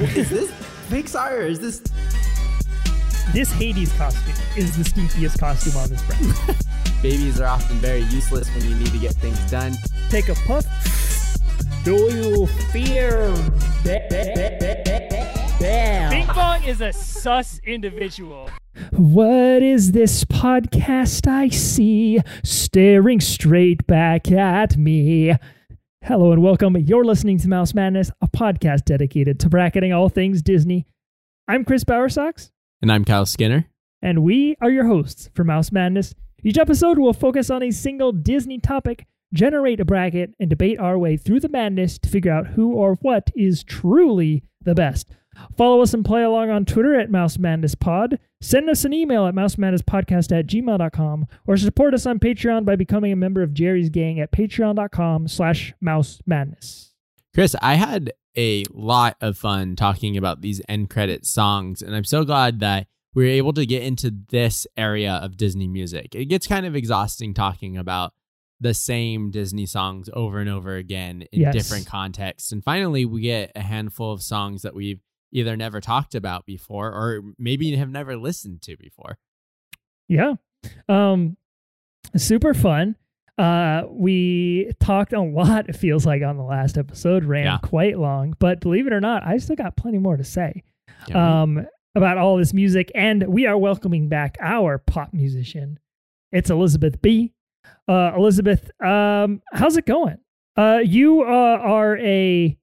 is this Pixar or is this? This Hades costume is the stinkiest costume on this brand. Babies are often very useless when you need to get things done. Take a puff. Do you fear? Bing Bong is a sus individual. What is this podcast I see staring straight back at me? Hello and welcome. You're listening to Mouse Madness, a podcast dedicated to bracketing all things Disney. I'm Chris Bowersox, And I'm Kyle Skinner. and we are your hosts for Mouse Madness. Each episode will focus on a single Disney topic, generate a bracket, and debate our way through the madness to figure out who or what is truly the best. Follow us and play along on Twitter at Mouse Madness Pod. Send us an email at mousemadnesspodcast at gmail.com or support us on Patreon by becoming a member of Jerry's gang at patreon.com slash mouse madness. Chris, I had a lot of fun talking about these end credit songs, and I'm so glad that we were able to get into this area of Disney music. It gets kind of exhausting talking about the same Disney songs over and over again in Yes. different contexts. And finally, we get a handful of songs that we've either never talked about before or maybe you have never listened to before. Yeah. Um super fun. Uh we talked a lot, it feels like on the last episode, ran Yeah. quite long, but believe it or not, I still got plenty more to say. Yeah. Um about all this music and we are welcoming back our pop musician. It's Elizabeth B. Uh Elizabeth, um how's it going? Uh you uh, are a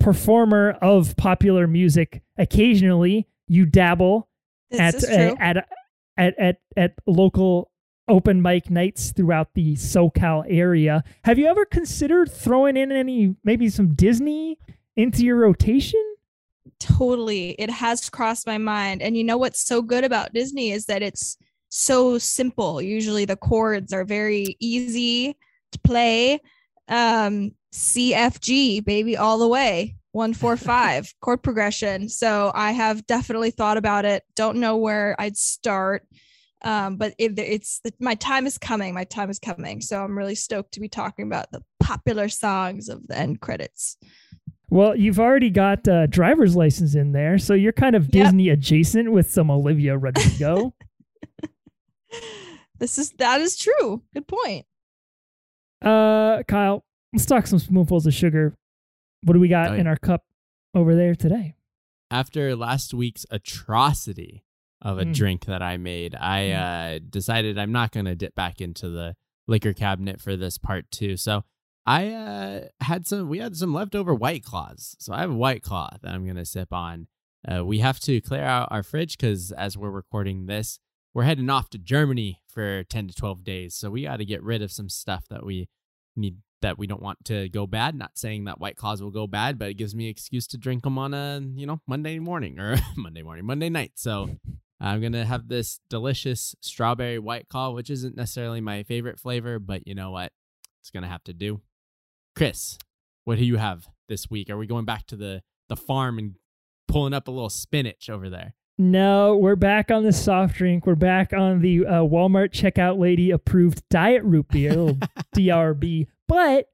performer of popular music. Occasionally, you dabble at, uh, at at at at local open mic nights throughout the SoCal area. Have you ever considered throwing in any maybe some Disney into your rotation? totally. It has crossed my mind. And you know what's so good about Disney is that it's so simple. Usually the chords are very easy to play. Um, CFG, baby, all the way. One, four, five chord progression. So I have definitely thought about it. Don't know where I'd start. Um, but if it's my time is coming, my time is coming. So I'm really stoked to be talking about the popular songs of the end credits. Well, you've already got uh, driver's license in there, so you're kind of Yep. Disney adjacent with some Olivia Rodrigo. This is that is true. Good point. Uh, Kyle, let's talk some spoonfuls of sugar. What do we got Oh, in our cup over there today? after last week's atrocity of a Mm. drink that I made, I uh, decided I'm not going to dip back into the liquor cabinet for this part two. So I uh, had some, we had some leftover White Claws. So I have a White Claw that I'm going to sip on. Uh, we have to clear out our fridge because as we're recording this, we're heading off to Germany for 10 to 12 days. So we got to get rid of some stuff that we need that we don't want to go bad. Not saying that White Claws will go bad, but it gives me an excuse to drink them on a you know Monday morning or Monday morning, Monday night. So I'm gonna have this delicious strawberry White Claw, which isn't necessarily my favorite flavor, but you know what, it's gonna have to do. Chris, what do you have this week? Are we going back to the the farm and pulling up a little spinach over there? No, we're back on the soft drink. We're back on the uh, Walmart checkout lady approved diet root beer, little DRB. But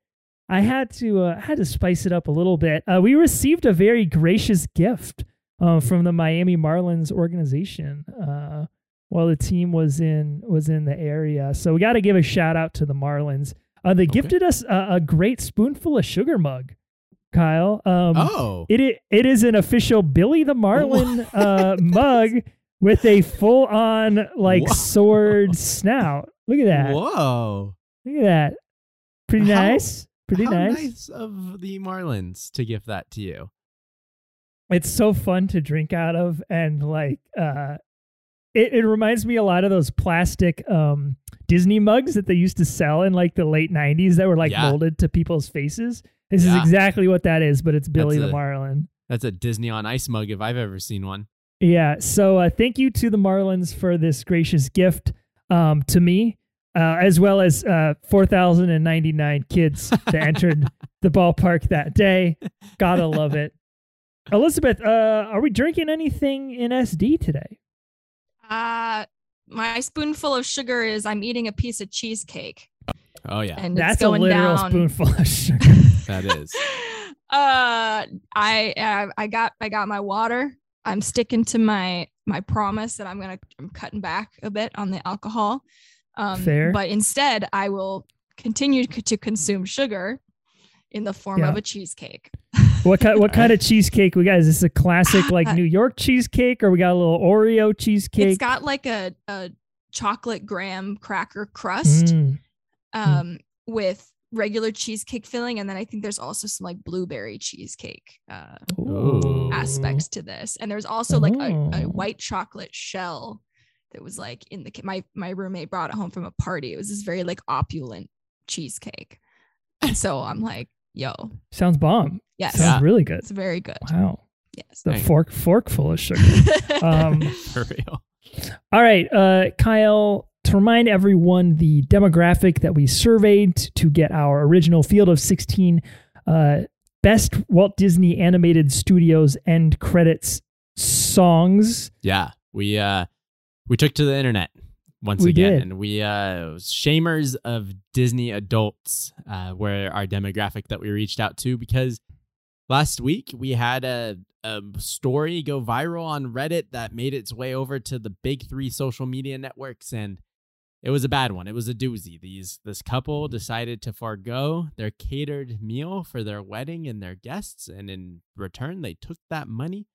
I had to uh, had to spice it up a little bit. Uh, we received a very gracious gift uh, from the Miami Marlins organization uh, while the team was in was in the area. So we got to give a shout out to the Marlins. Uh, they gifted us a, a great spoonful of sugar mug, Kyle. Um, oh, it it is an official Billy the Marlin uh, mug with a full on like Whoa. sword snout. Look at that. whoa! Look at that. Pretty How- nice. Pretty How nice. of the Marlins to give that to you. It's so fun to drink out of and like uh it, it reminds me a lot of those plastic um Disney mugs that they used to sell in like the late 90s that were like Yeah. molded to people's faces. This is exactly what that is, but it's Billy That's the a- Marlin. That's a Disney on Ice mug if I've ever seen one. Yeah. So uh, thank you to the Marlins for this gracious gift um, to me, uh, as well as uh, 4,099 kids that entered the ballpark that day. Gotta love it. Elizabeth, uh, are we drinking anything in SD today? Uh my spoonful of sugar is I'm eating a piece of cheesecake Oh yeah, and That's it's a going literal down. spoonful of sugar. that is. Uh, I uh, I got I got my water. I'm sticking to my my promise that I'm gonna I'm cutting back a bit on the alcohol. Um, Fair. But instead, I will continue c- to consume sugar in the form of a cheesecake. What kind? What kind of cheesecake we got? Is this a classic like New York cheesecake, or we got a little Oreo cheesecake? It's got like a a chocolate graham cracker crust. Mm. Um with regular cheesecake filling and then i think there's also some like blueberry cheesecake uh Ooh. aspects to this and there's also like a, a Oh. white chocolate shell that was like in the my my roommate brought it home from a party it was this very like opulent cheesecake and so i'm like yo Sounds bomb. yes Sounds Yeah. really good. it's very good Wow. yes The Dang. fork fork full of sugar. um, For real. all right, uh, Kyle. To remind everyone, the demographic that we surveyed to get our original Field of 16 uh, best Walt Disney Animated Studios end credits songs. Yeah, we uh we took to the internet once We again, did. and we uh shamers of Disney adults uh were our demographic that we reached out to because last week we had a a story go viral on Reddit that made its way over to the big three social media networks and it was a bad one. It was a doozy. These this couple decided to forego their catered meal for their wedding and their guests, and in return, they took that money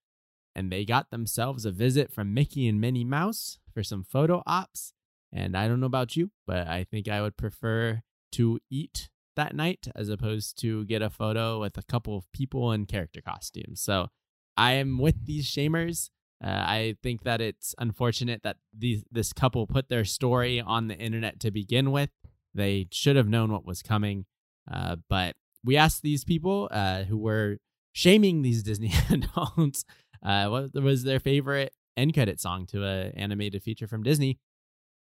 and they got themselves a visit from Mickey and Minnie Mouse for some photo ops. And I don't know about you, but I think I would prefer to eat that night as opposed to get a photo with a couple of people in character costumes. So I am with these shamers. Uh, I think that it's unfortunate that these this couple put their story on the internet to begin with. They should have known what was coming. Uh, but we asked these people uh, who were shaming these Disney adults uh, what was their favorite end credit song to a animated feature from Disney.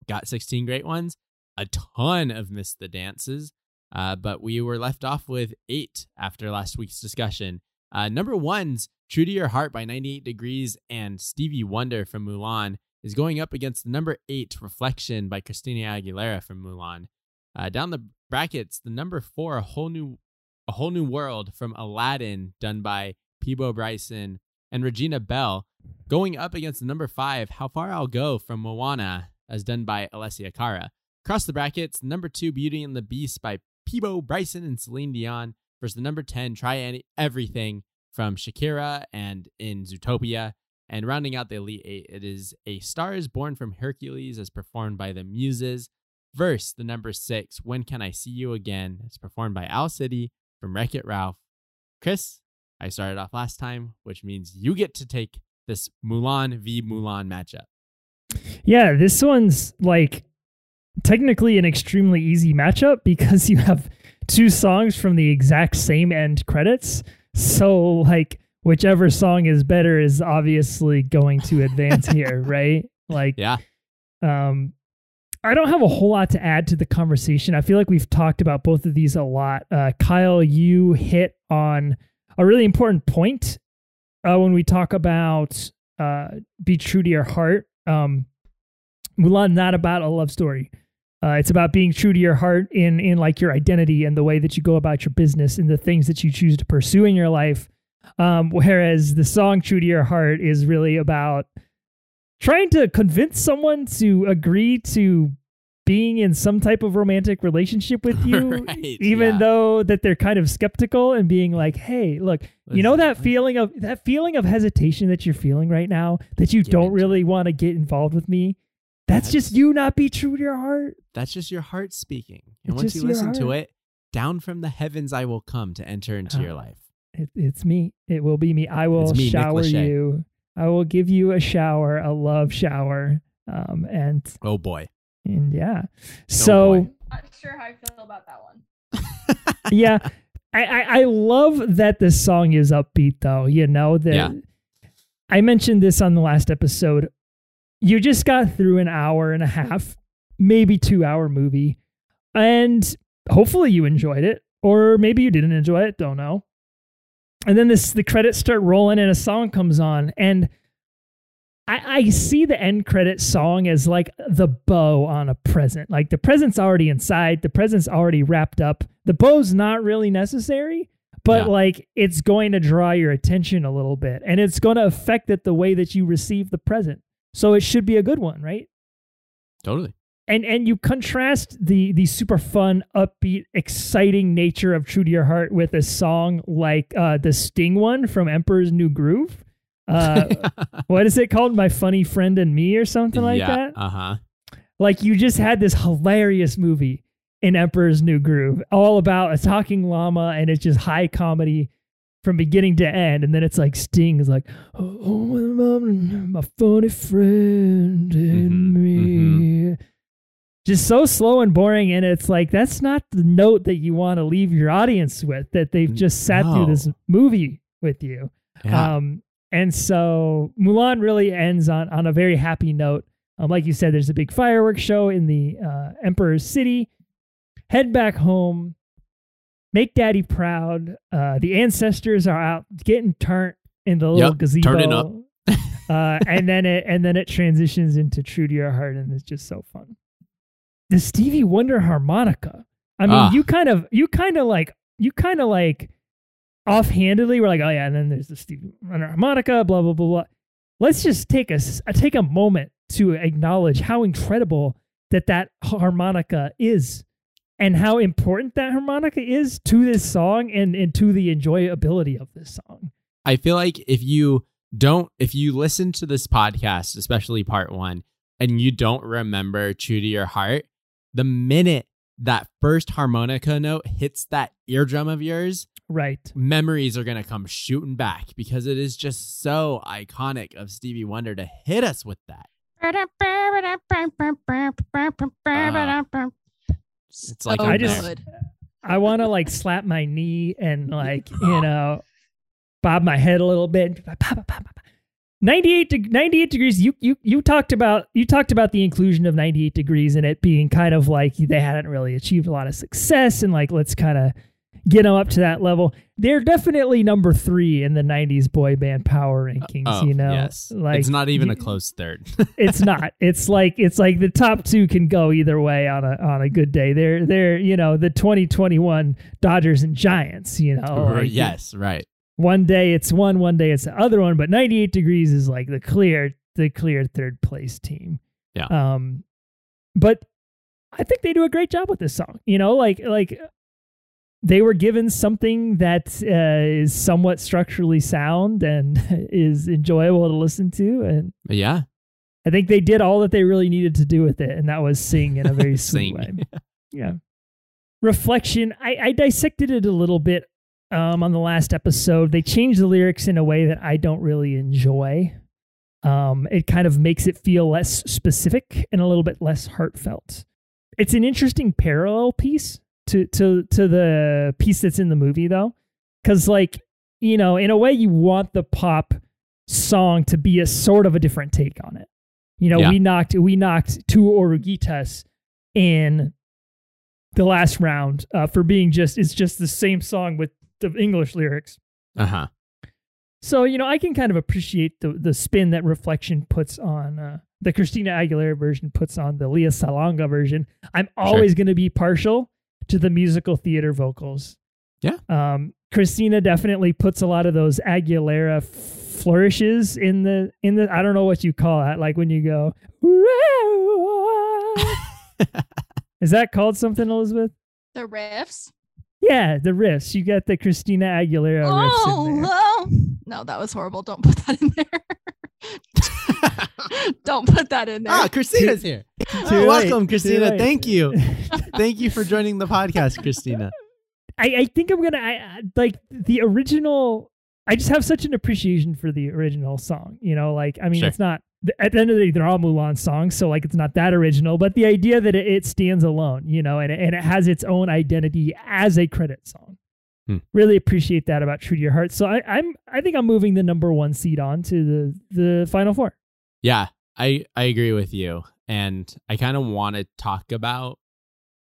Got 16 great ones, a ton of missed the dances, uh, but we were left off with eight after last week's discussion. Uh, number one's True to Your Heart by 98 Degrees and Stevie Wonder from Mulan is going up against the number eight Reflection by Christina Aguilera from Mulan. Uh, down the brackets, the number four, A Whole New A Whole New World from Aladdin, done by Peabo Bryson and Regina Belle, going up against the number five, How Far I'll Go from Moana, as done by Alessia Cara. Across the brackets, number two, Beauty and the Beast by Peabo Bryson and Celine Dion versus the number 10, Try Any- Everything from Shakira and in Zootopia. And rounding out the Elite Eight, it is A Star is Born from Hercules as performed by the Muses. Verse the number six, When Can I See You Again? It's performed by Owl City from Wreck It Ralph. Chris, I started off last time, which means you get to take this Mulan v Mulan matchup. Yeah, this one's like technically an extremely easy matchup because you have two songs from the exact same end credits. So like whichever song is better is obviously going to advance here, right? Like Yeah. um I don't have a whole lot to add to the conversation. I feel like we've talked about both of these a lot. Uh, Kyle, you hit on a really important point uh, when we talk about uh, "Be True to Your Heart." Um, Mulan not about a love story. Uh, it's about being true to your heart in in like your identity and the way that you go about your business and the things that you choose to pursue in your life. Um, whereas the song "True to Your Heart" is really about trying to convince someone to agree to being in some type of romantic relationship with you Right, even yeah. though that they're kind of skeptical and being like hey look you know that feeling of that feeling of hesitation that you're feeling right now that you don't really want to get involved with me that's just you not be true to your heart That's just your heart speaking. And It's once you your listen to it, down from the heavens I will come to enter into your Ah. life. it, it's me it will be me i will me, shower you i will give you a shower a love shower um and Oh boy. and yeah Oh, so boy. Not sure how I feel about that one. yeah I, I i love that this song is upbeat though you know that Yeah. i mentioned this on the last episode you just got through an hour and a half maybe two hour movie and hopefully you enjoyed it or maybe you didn't enjoy it don't know and then this the credits start rolling and a song comes on and I, I see the end credit song as like the bow on a present. Like the present's already inside, the present's already wrapped up. The bow's not really necessary, but Yeah. like it's going to draw your attention a little bit and it's going to affect it the way that you receive the present. So it should be a good one, right? Totally. and and you contrast the the super fun upbeat exciting nature of true to your heart with a song like uh the sting one from emperor's new groove uh what is it called my funny friend and me or something like yeah. that Uh huh. like you just had this hilarious movie in emperor's new groove all about a talking llama and it's just high comedy from beginning to end and then it's like sting is like oh my my funny friend and Mhm, me just so slow and boring and it's like that's not the note that you want to leave your audience with that they've just sat through this movie with you Yeah. um, and so Mulan really ends on on a very happy note. Um, like you said, there's a big fireworks show in the uh, Emperor's City. Head back home, make Daddy proud. Uh, the ancestors are out getting turned in the little Yep, gazebo. turning up. uh, and then it and then it transitions into True to Your Heart, and it's just so fun. The Stevie Wonder harmonica. I mean, Ah. you kind of you kind of like you kind of like offhandedly we're like, oh yeah, and then there's the Stevie Wonder harmonica, blah blah blah blah. Let's just take a uh, take a moment to acknowledge how incredible that that harmonica is, and how important that harmonica is to this song and and to the enjoyability of this song. I feel like if you don't, if you listen to this podcast, especially part one, and you don't remember True to Your Heart, the minute that first harmonica note hits that eardrum of yours, Right. memories are going to come shooting back because it is just so iconic of Stevie Wonder to hit us with that. Uh, It's like So I just- good. I want to like slap my knee and like you know bob my head a little bit. 98 de- 98 degrees you you you talked about you talked about the inclusion of 98 degrees and it being kind of like they hadn't really achieved a lot of success and like let's kind of get them up to that level. They're definitely number 3 in the 90s boy band power rankings, Oh, you know. yes. Like it's not even you- a close third. it's not. It's like it's like the top two can go either way on a on a good day. They're they're you know the 2021 Dodgers and Giants. You know, like, yes, right. One day it's one, one day it's the other one. But 98 degrees is like the clear the clear third place team. Yeah. Um, but I think they do a great job with this song. You know, like like they were given something that uh, is somewhat structurally sound and is enjoyable to listen to and yeah. I think they did all that they really needed to do with it, and that was sing in a very sweet way. Yeah. Reflection. I, I dissected it a little bit um, on the last episode. They changed the lyrics in a way that I don't really enjoy. Um, it kind of makes it feel less specific and a little bit less heartfelt. It's an interesting parallel piece to to to the piece that's in the movie, though, because like you know, in a way, you want the pop song to be a sort of a different take on it. You know, Yeah. we knocked we knocked two Oruguitas in the last round uh, for being just it's just the same song with the English lyrics. Uh huh. So you know, I can kind of appreciate the the spin that Reflection puts on uh, the Christina Aguilera version puts on the Lea Salonga version. I'm always going to be partial to the musical theater vocals. Yeah. Um, Christina definitely puts a lot of those Aguilera flourishes in the in the I don't know what you call that like when you go Is that called something Elizabeth? The riffs. Yeah, the riffs. You got the Christina Aguilera riffs in there. Oh, oh. no, that was horrible. Don't put that in there. Don't put that in there. ah, Christina's here. Too Oh, welcome, Christina. late. Thank you. Thank you for joining the podcast, Christina. I, I think I'm gonna I, I like the original. I just have such an appreciation for the original song. You know, like I mean, Sure. it's not at the end of the day they're all Mulan songs, so like it's not that original. But the idea that it, it stands alone, you know, and it, and it has its own identity as a credit song. Hmm. Really appreciate that about True to Your Heart. So I, I'm I think I'm moving the number one seed on to the the final four. Yeah, I I agree with you, and I kind of want to talk about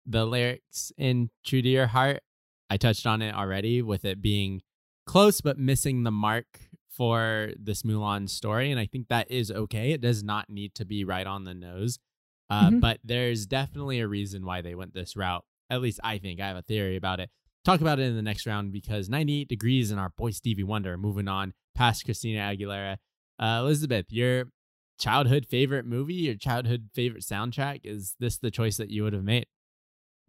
the lyrics in "True to Your Heart." I touched on it already with it being close but missing the mark for this Mulan story, and I think that is okay. It does not need to be right on the nose, uh, Mhm. but there's definitely a reason why they went this route. At least I think I have a theory about it. talk about it in the next round because 98 Degrees and our boy Stevie Wonder moving on past Christina Aguilera. Uh, Elizabeth, your childhood favorite movie, your childhood favorite soundtrack, is this the choice that you would have made?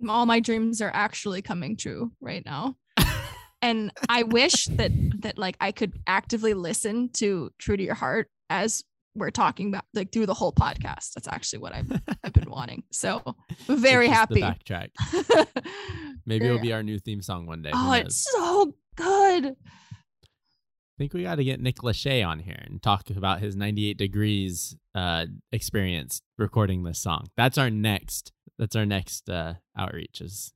All my dreams are actually coming true right now. and I wish that that like I could actively listen to True to Your Heart as we're talking about like through the whole podcast. That's actually what I've I've been wanting. So very happy. Backtrack. Maybe it'll be our new theme song one day. Oh, it's so good. Think we got to get Nick Lachey on here and talk about his 98 degrees uh, experience recording this song. That's our next. That's our next uh, outreach is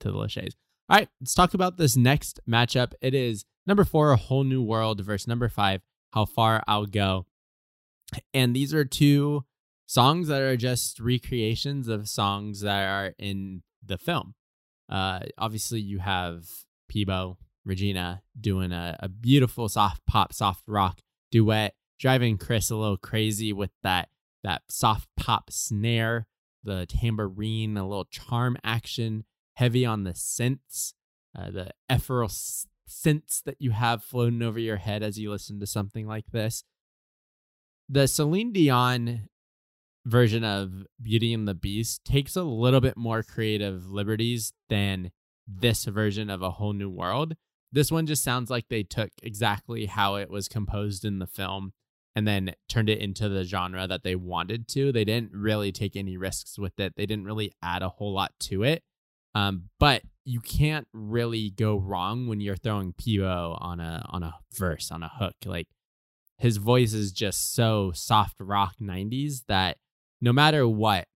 to the Lacheys. All right, let's talk about this next matchup. It is number four, A Whole New World versus number five, How Far I'll Go. And these are two songs that are just recreations of songs that are in the film. Uh, obviously, you have Peabo, Regina doing a, a beautiful soft pop, soft rock duet, driving Chris a little crazy with that that soft pop snare, the tambourine, a little charm action, heavy on the synths, uh, the ethereal s- synths that you have floating over your head as you listen to something like this. The Celine Dion version of Beauty and the Beast takes a little bit more creative liberties than this version of A Whole New World. This one just sounds like they took exactly how it was composed in the film and then turned it into the genre that they wanted to. They didn't really take any risks with it. They didn't really add a whole lot to it. Um, but you can't really go wrong when you're throwing Peabo on a on a verse on a hook. Like his voice is just so soft rock 90s that no matter what,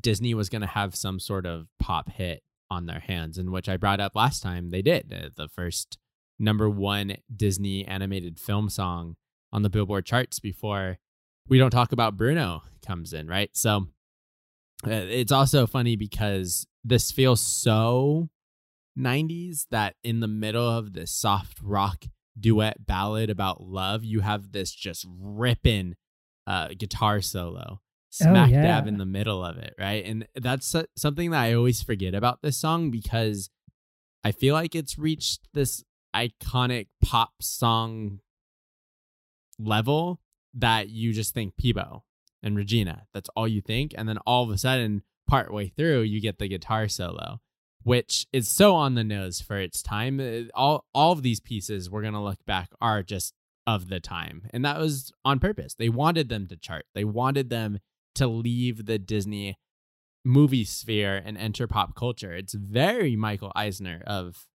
Disney was going to have some sort of pop hit on their hands, in which I brought up last time they did. Uh, The first number one Disney animated film song on the Billboard charts before We Don't Talk About Bruno comes in, right? So uh, it's also funny because this feels so 90s that in the middle of this soft rock duet ballad about love, you have this just ripping uh, guitar solo smack yeah. dab in the middle of it, right? And that's something that I always forget about this song because I feel like it's reached this iconic pop song level that you just think Peabo and Regina. That's all you think. And then all of a sudden, partway through, you get the guitar solo, which is so on the nose for its time. Uh, All all of these pieces we're gonna look back are just of the time. And that was on purpose. They wanted them to chart. They wanted them to leave the Disney movie sphere and enter pop culture. It's very Michael Eisner of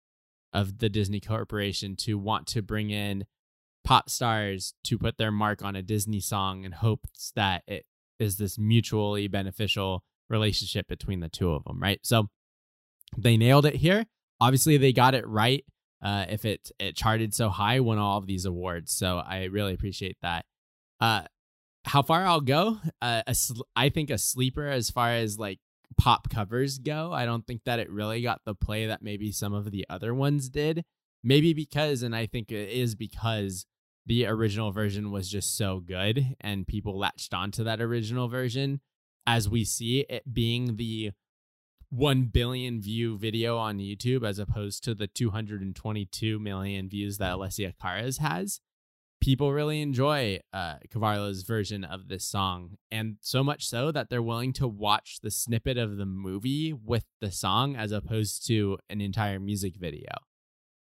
of the Disney Corporation to want to bring in pop stars to put their mark on a Disney song in hopes that it is this mutually beneficial relationship between the two of them, right? So they nailed it here. Obviously, they got it right. Uh, if it it charted so high, won all of these awards. So I really appreciate that. Uh, how far I'll go? Uh, I think a sleeper as far as like pop covers go. I don't think that it really got the play that maybe some of the other ones did. Maybe because, and I think it is because the original version was just so good and people latched onto that original version. As we see it being the 1 billion view video on YouTube as opposed to the 222 million views that Alessia Cara's has. People really enjoy uh, Cravalho's version of this song, and so much so that they're willing to watch the snippet of the movie with the song as opposed to an entire music video,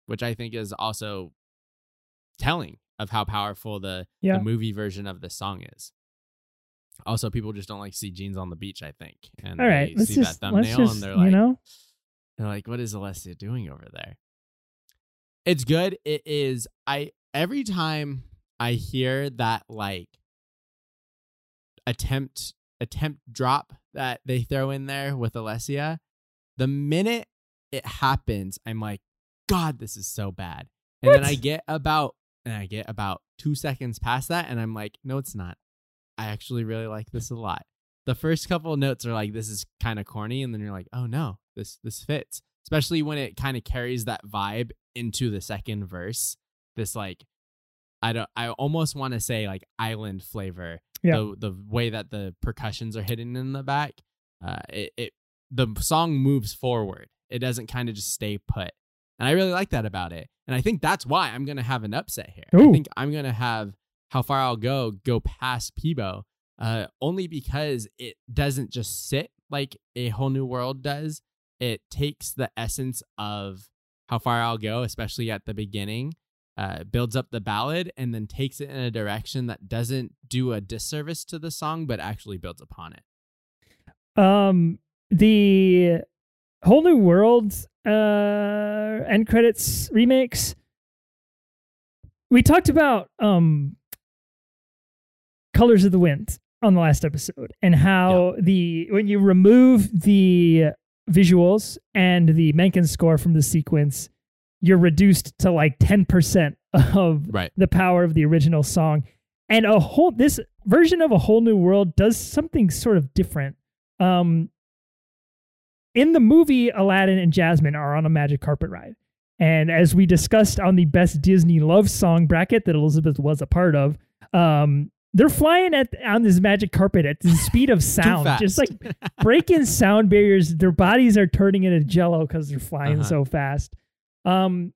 which I think is also telling of how powerful the, Yeah. the movie version of the song is. Also, people just don't like to see jeans on the beach. I think, and All right, they let's see just, that thumbnail just, and they're like, you know? they're like, what is Alessia doing over there? It's good. It is. I every time I hear that like attempt attempt drop that they throw in there with Alessia, the minute it happens, I'm like, God, this is so bad. And then I get about and I get about two seconds past that, and I'm like, no, it's not. I actually really like this a lot. The first couple of notes are like, this is kind of corny, and then you're like, oh no, this this fits. Especially when it kind of carries that vibe into the second verse. This like, I don't, I almost want to say like island flavor. Yeah. The the way that the percussions are hidden in the back, uh, it it the song moves forward. It doesn't kind of just stay put. And I really like that about it. And I think that's why I'm going to have an upset here. Ooh. I think I'm going to have How Far I'll Go go past Peabo, uh, only because it doesn't just sit like a whole new world does. It takes the essence of How Far I'll Go, especially at the beginning, uh, builds up the ballad, and then takes it in a direction that doesn't do a disservice to the song, but actually builds upon it. Um, the whole new world uh end credits remakes. We talked about um Colors of the Wind on the last episode and how the when you remove the visuals and the Menken score from the sequence, you're reduced to like 10% of Right. the power of the original song. And a whole this version of a whole new world does something sort of different. Um in the movie Aladdin and Jasmine are on a magic carpet ride. And as we discussed on the best Disney love song bracket that Elizabeth was a part of, um they're flying at on this magic carpet at the speed of sound, just like breaking sound barriers. Their bodies are turning into jello because they're flying Uh-huh. so fast. Um,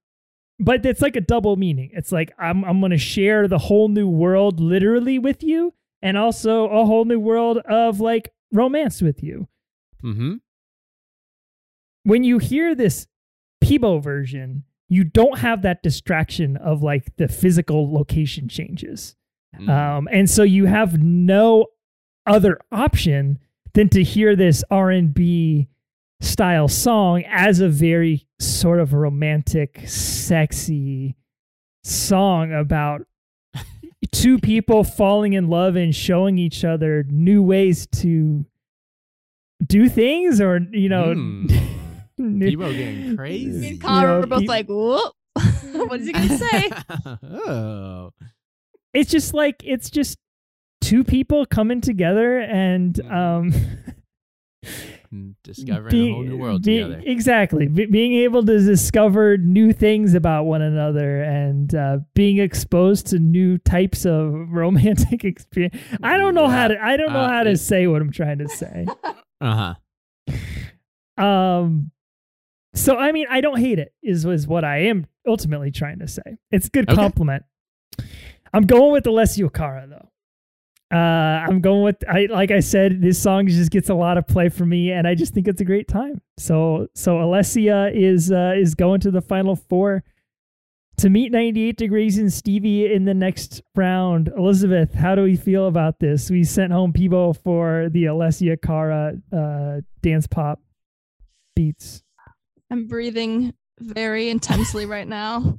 but it's like a double meaning. It's like I'm I'm gonna share the whole new world literally with you, and also a whole new world of like romance with you. mm-hmm. When you hear this Peabo version, you don't have that distraction of like the physical location changes. Mm. Um, and so you have no other option than to hear this R&B style song as a very sort of romantic, sexy song about two people falling in love and showing each other new ways to do things or you know Hmm. new- Peabo getting crazy. Me and Connor know, were both Pe- like, whoop. what is he gonna say? oh. it's just like it's just two people coming together and Mhm. um Mm, And discovering being- a whole new world being- together. Exactly. Be- being able to discover new things about one another and uh, being exposed to new types of romantic experience. I don't know how to I don't know Uh, how to say what I'm trying to say. Uh huh. um so I mean I don't hate it is was what I am ultimately trying to say. It's a good Okay. compliment. I'm going with Alessia Cara though. Uh, I'm going with I like I said, this song just gets a lot of play for me, and I just think it's a great time. So so Alessia is uh, is going to the final four to meet 98 degrees and Stevie in the next round. Elizabeth, how do we feel about this? We sent home Peabo for the Alessia Cara uh, dance pop beats. I'm breathing very intensely right now.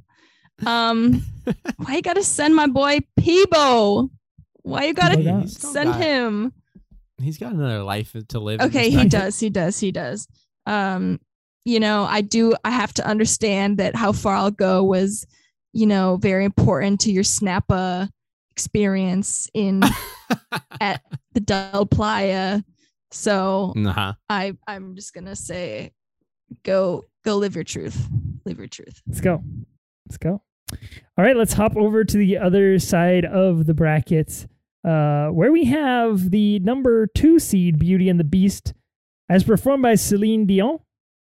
Um, why you gotta send my boy Peabo? Why you gotta Peabo got- He's still send got- him? He's got another life to live. Okay, he bracket. does. He does. He does. Um, you know, I do. I have to understand that how far I'll go was, you know, very important to your Snappa experience in at the Del Playa. So Uh-huh. I I'm just gonna say, go go live your truth. Live your truth. Let's go. Let's go. All right, let's hop over to the other side of the bracket, uh, where we have the number two seed Beauty and the Beast, as performed by Celine Dion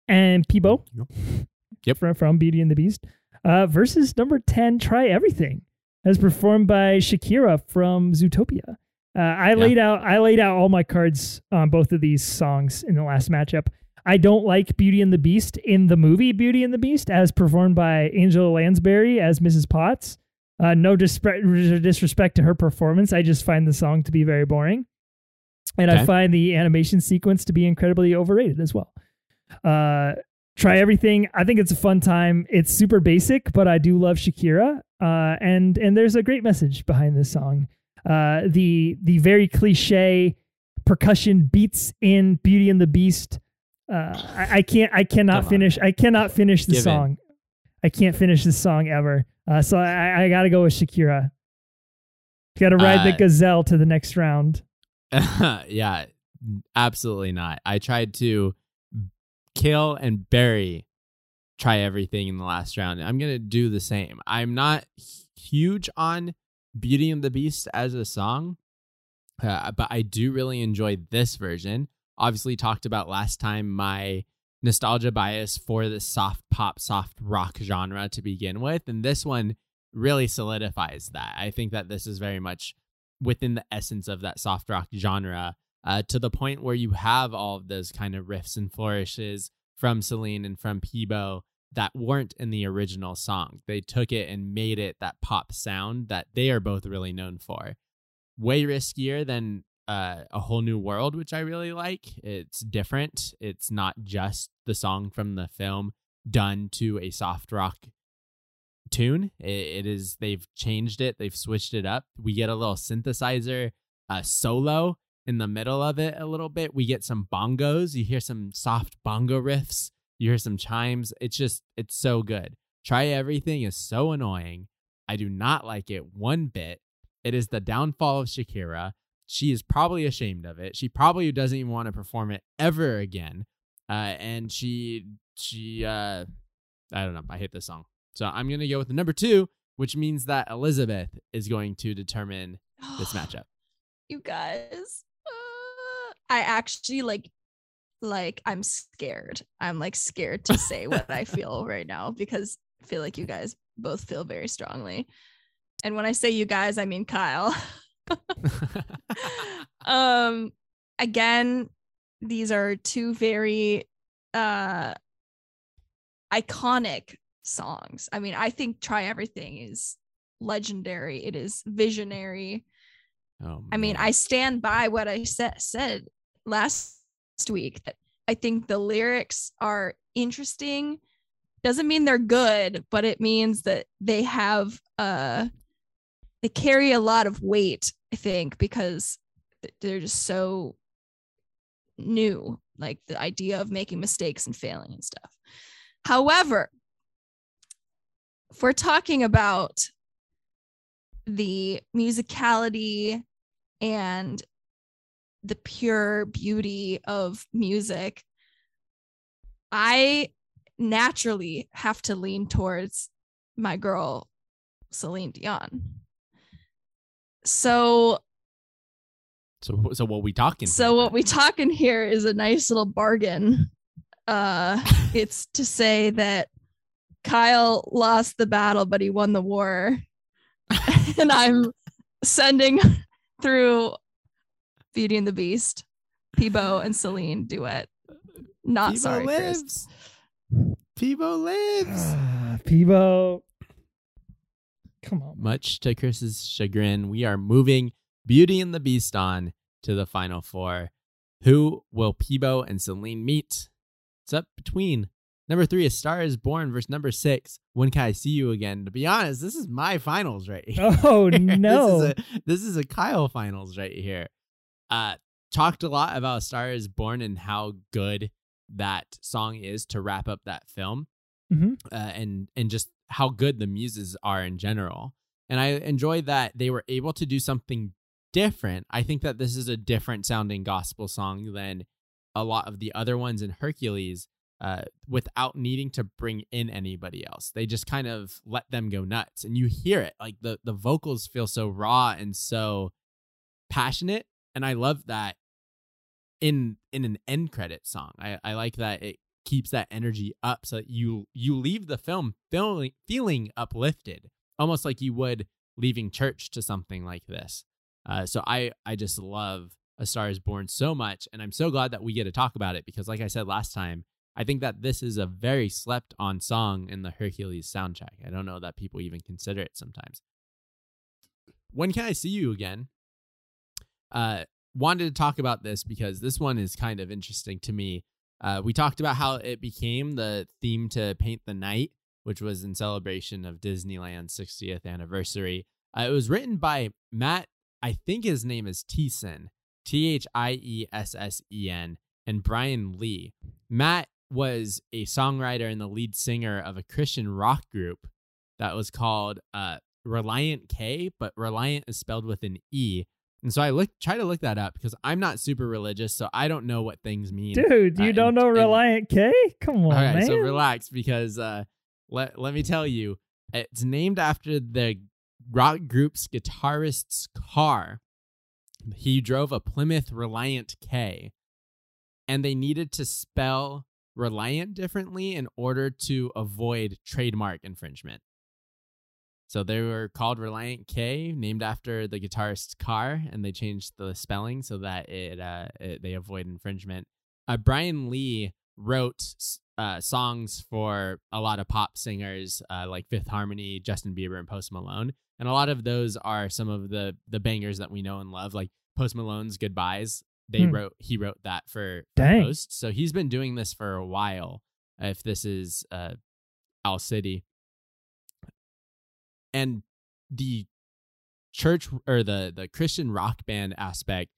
and Peabo. Yep. From, from Beauty and the Beast, uh, versus number 10, Try Everything, as performed by Shakira from Zootopia. Uh, I laid out I laid out all my cards on both of these songs in the last matchup. I don't like Beauty and the Beast in the movie Beauty and the Beast as performed by Angela Lansbury as Mrs. Potts. Uh, no disre- disrespect to her performance. I just find the song to be very boring. And I find the animation sequence to be incredibly overrated as well. Uh, try everything. I think it's a fun time. It's super basic, but I do love Shakira. Uh, and and there's a great message behind this song. Uh, the the very cliche percussion beats in Beauty and the Beast. Uh, I, I can't I cannot Come on, finish I cannot finish the Give song. I can't finish this song ever. Uh, so I, I got to go with Shakira. Got to ride the Uh, gazelle to the next round. yeah, absolutely not. I tried to kill and bury try everything in the last round. I'm going to do the same. I'm not huge on Beauty and the Beast as a song, uh, but I do really enjoy this version. Obviously, talked about last time my nostalgia bias for the soft pop, soft rock genre to begin with. And this one really solidifies that. I think that this is very much within the essence of that soft rock genre uh, to the point where you have all of those kind of riffs and flourishes from Celine and from Peabo that weren't in the original song. They took it and made it that pop sound that they are both really known for. Way riskier than uh, a whole new world, which I really like. It's different. It's not just the song from the film done to a soft rock tune. it, it is they've changed it. They've switched it up. We get a little synthesizer uh, solo in the middle of it a little bit. We get some bongos. You hear some soft bongo riffs. You hear some chimes. It's just it's so good. Try everything is so annoying. I do not like it one bit. It is the downfall of Shakira. She is probably ashamed of it. She probably doesn't even want to perform it ever again. Uh, and she she uh I don't know. I hate this song. So I'm gonna go with the number two, which means that Elizabeth is going to determine this matchup. You guys, uh, I actually like, like I'm scared. I'm like scared to say what I feel right now because I feel like you guys both feel very strongly. And when I say you guys, I mean Kyle. um, again, these are two very uh iconic songs. I mean, I think Try Everything is legendary. It is visionary. Oh, I mean. I stand by what I sa- said last week that I think the lyrics are interesting. Doesn't mean they're good, but it means that they have uh they carry a lot of weight, I think, because they're just so new, like the idea of making mistakes and failing and stuff. However, if we're talking about the musicality and the pure beauty of music, I naturally have to lean towards my girl, Celine Dion. So, so so what we talking? so here what we talking here is a nice little bargain. Uh, it's to say that Kyle lost the battle, but he won the war. and I'm sending through Beauty and the Beast, Peabo and Celine duet. Not Peabo sorry, Chris. lives. Peabo lives. Ah, Peabo. Come on. Much to Chris's chagrin, we are moving Beauty and the Beast on to the final four. Who will Peabo and Celine meet? It's up between number three, A Star is Born, versus number six, When Can I See You Again? To be honest, this is my finals right here. Oh no. this, is a, this is a Kyle finals right here. Uh, talked a lot about A Star is Born and how good that song is to wrap up that film Mhm. uh, and and just how good the muses are in general. And I enjoyed that they were able to do something different. I think that this is a different sounding gospel song than a lot of the other ones in Hercules uh, without needing to bring in anybody else. They just kind of let them go nuts. And you hear it. Like the, the vocals feel so raw and so passionate. And I love that in in an end credit song. I, I like that it keeps that energy up so you you leave the film feeling feeling uplifted, almost like you would leaving church to something like this. Uh, so I I just love A Star Is Born so much, and I'm so glad that we get to talk about it because, like I said last time, I think that this is a very slept on song in the Hercules soundtrack. I don't know that people even consider it sometimes. When can I see you again? Uh, wanted to talk about this because this one is kind of interesting to me. Uh, we talked about how it became the theme to Paint the Night, which was in celebration of Disneyland's 60th anniversary. Uh, it was written by Matt, I think his name is Thiessen, T H I E S S E N, and Brian Lee. Matt was a songwriter and the lead singer of a Christian rock group that was called uh, Relient K, but Reliant is spelled with an E. And so I look try to look that up because I'm not super religious, so I don't know what things mean. Dude, you uh, don't and- know and- Relient K? Come on, All right, man. so relax because uh, let let me tell you, it's named after the rock group's guitarist's car. He drove a Plymouth Reliant K, and they needed to spell Reliant differently in order to avoid trademark infringement. So they were called Relient K, named after the guitarist's car, and they changed the spelling so that it, uh, it they avoid infringement. Uh, Brian Lee wrote uh, songs for a lot of pop singers uh, like Fifth Harmony, Justin Bieber, and Post Malone, and a lot of those are some of the the bangers that we know and love, like Post Malone's "Goodbyes." They Hmm. wrote he wrote that for, for Post, so he's been doing this for a while. If this is uh, Owl City, and the church or the the Christian rock band aspect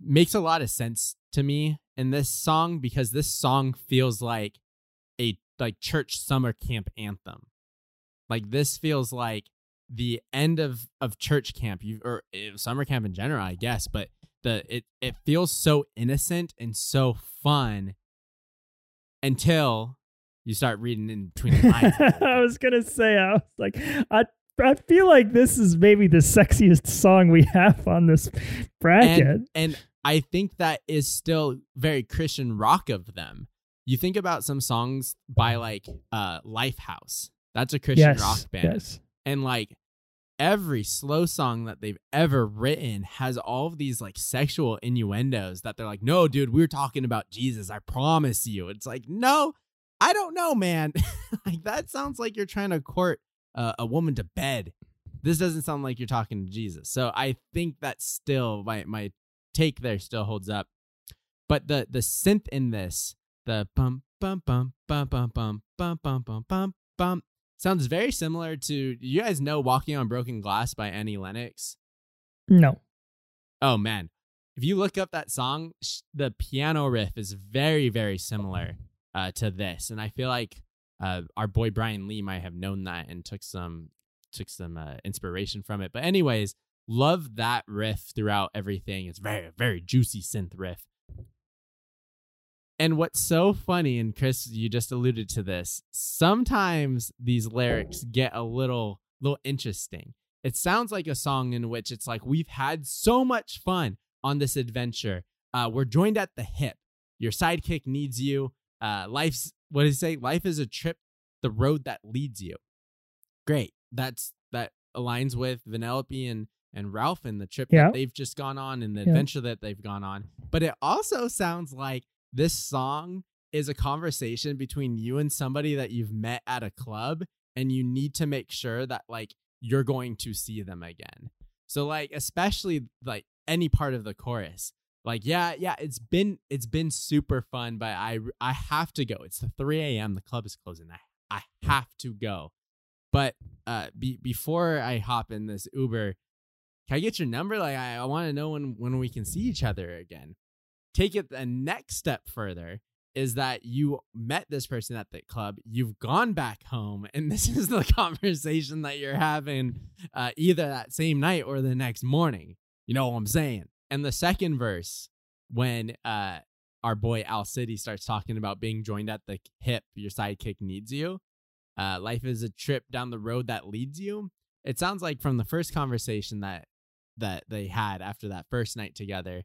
makes a lot of sense to me in this song because this song feels like a like church summer camp anthem. Like this feels like the end of of church camp you or eh, summer camp in general, I guess, but the it it feels so innocent and so fun until you start reading in between the lines. I was gonna say, I was like, I I feel like this is maybe the sexiest song we have on this bracket. and, and I think that is still very Christian rock of them. You think about some songs by like uh Lifehouse. That's a Christian yes, rock band. yes. And like every slow song that they've ever written has all of these like sexual innuendos that they're like, "No, dude, we're talking about Jesus. I promise you." It's like, "No, I don't know, man." like that sounds like you're trying to court uh, a woman to bed. This doesn't sound like you're talking to Jesus. So I think that still my my take there still holds up. But the the synth in this, the bum bum bum bum bum bum bum bum bum bum bum sounds very similar to you guys know Walking on Broken Glass by Annie Lennox. No. Oh man. If you look up that song, sh- the piano riff is very very similar uh, to this and I feel like uh, our boy Brian Lee might have known that and took some took some uh, inspiration from it. But anyways, love that riff throughout everything. It's very very juicy synth riff. And what's so funny, and Chris, you just alluded to this. Sometimes these lyrics get a little little interesting. It sounds like a song in which it's like we've had so much fun on this adventure. Uh, we're joined at the hip. Your sidekick needs you. Uh, life's what does it say? Life is a trip, the road that leads you. Great. That's that aligns with Vanellope and and Ralph and the trip Yeah. that they've just gone on and the Yeah. adventure that they've gone on. But it also sounds like this song is a conversation between you and somebody that you've met at a club and you need to make sure that like you're going to see them again. So like especially like any part of the chorus. Like yeah, yeah, it's been it's been super fun, but I I have to go. It's the 3 a.m. The club is closing. I I have to go. But uh, be, before I hop in this Uber, can I get your number? Like I, I want to know when when we can see each other again. Take it the next step further is that you met this person at the club, you've gone back home, and this is the conversation that you're having uh, either that same night or the next morning. You know what I'm saying? And the second verse, when uh, our boy Owl City starts talking about being joined at the hip, your sidekick needs you. Uh, life is a trip down the road that leads you. It sounds like from the first conversation that that they had after that first night together,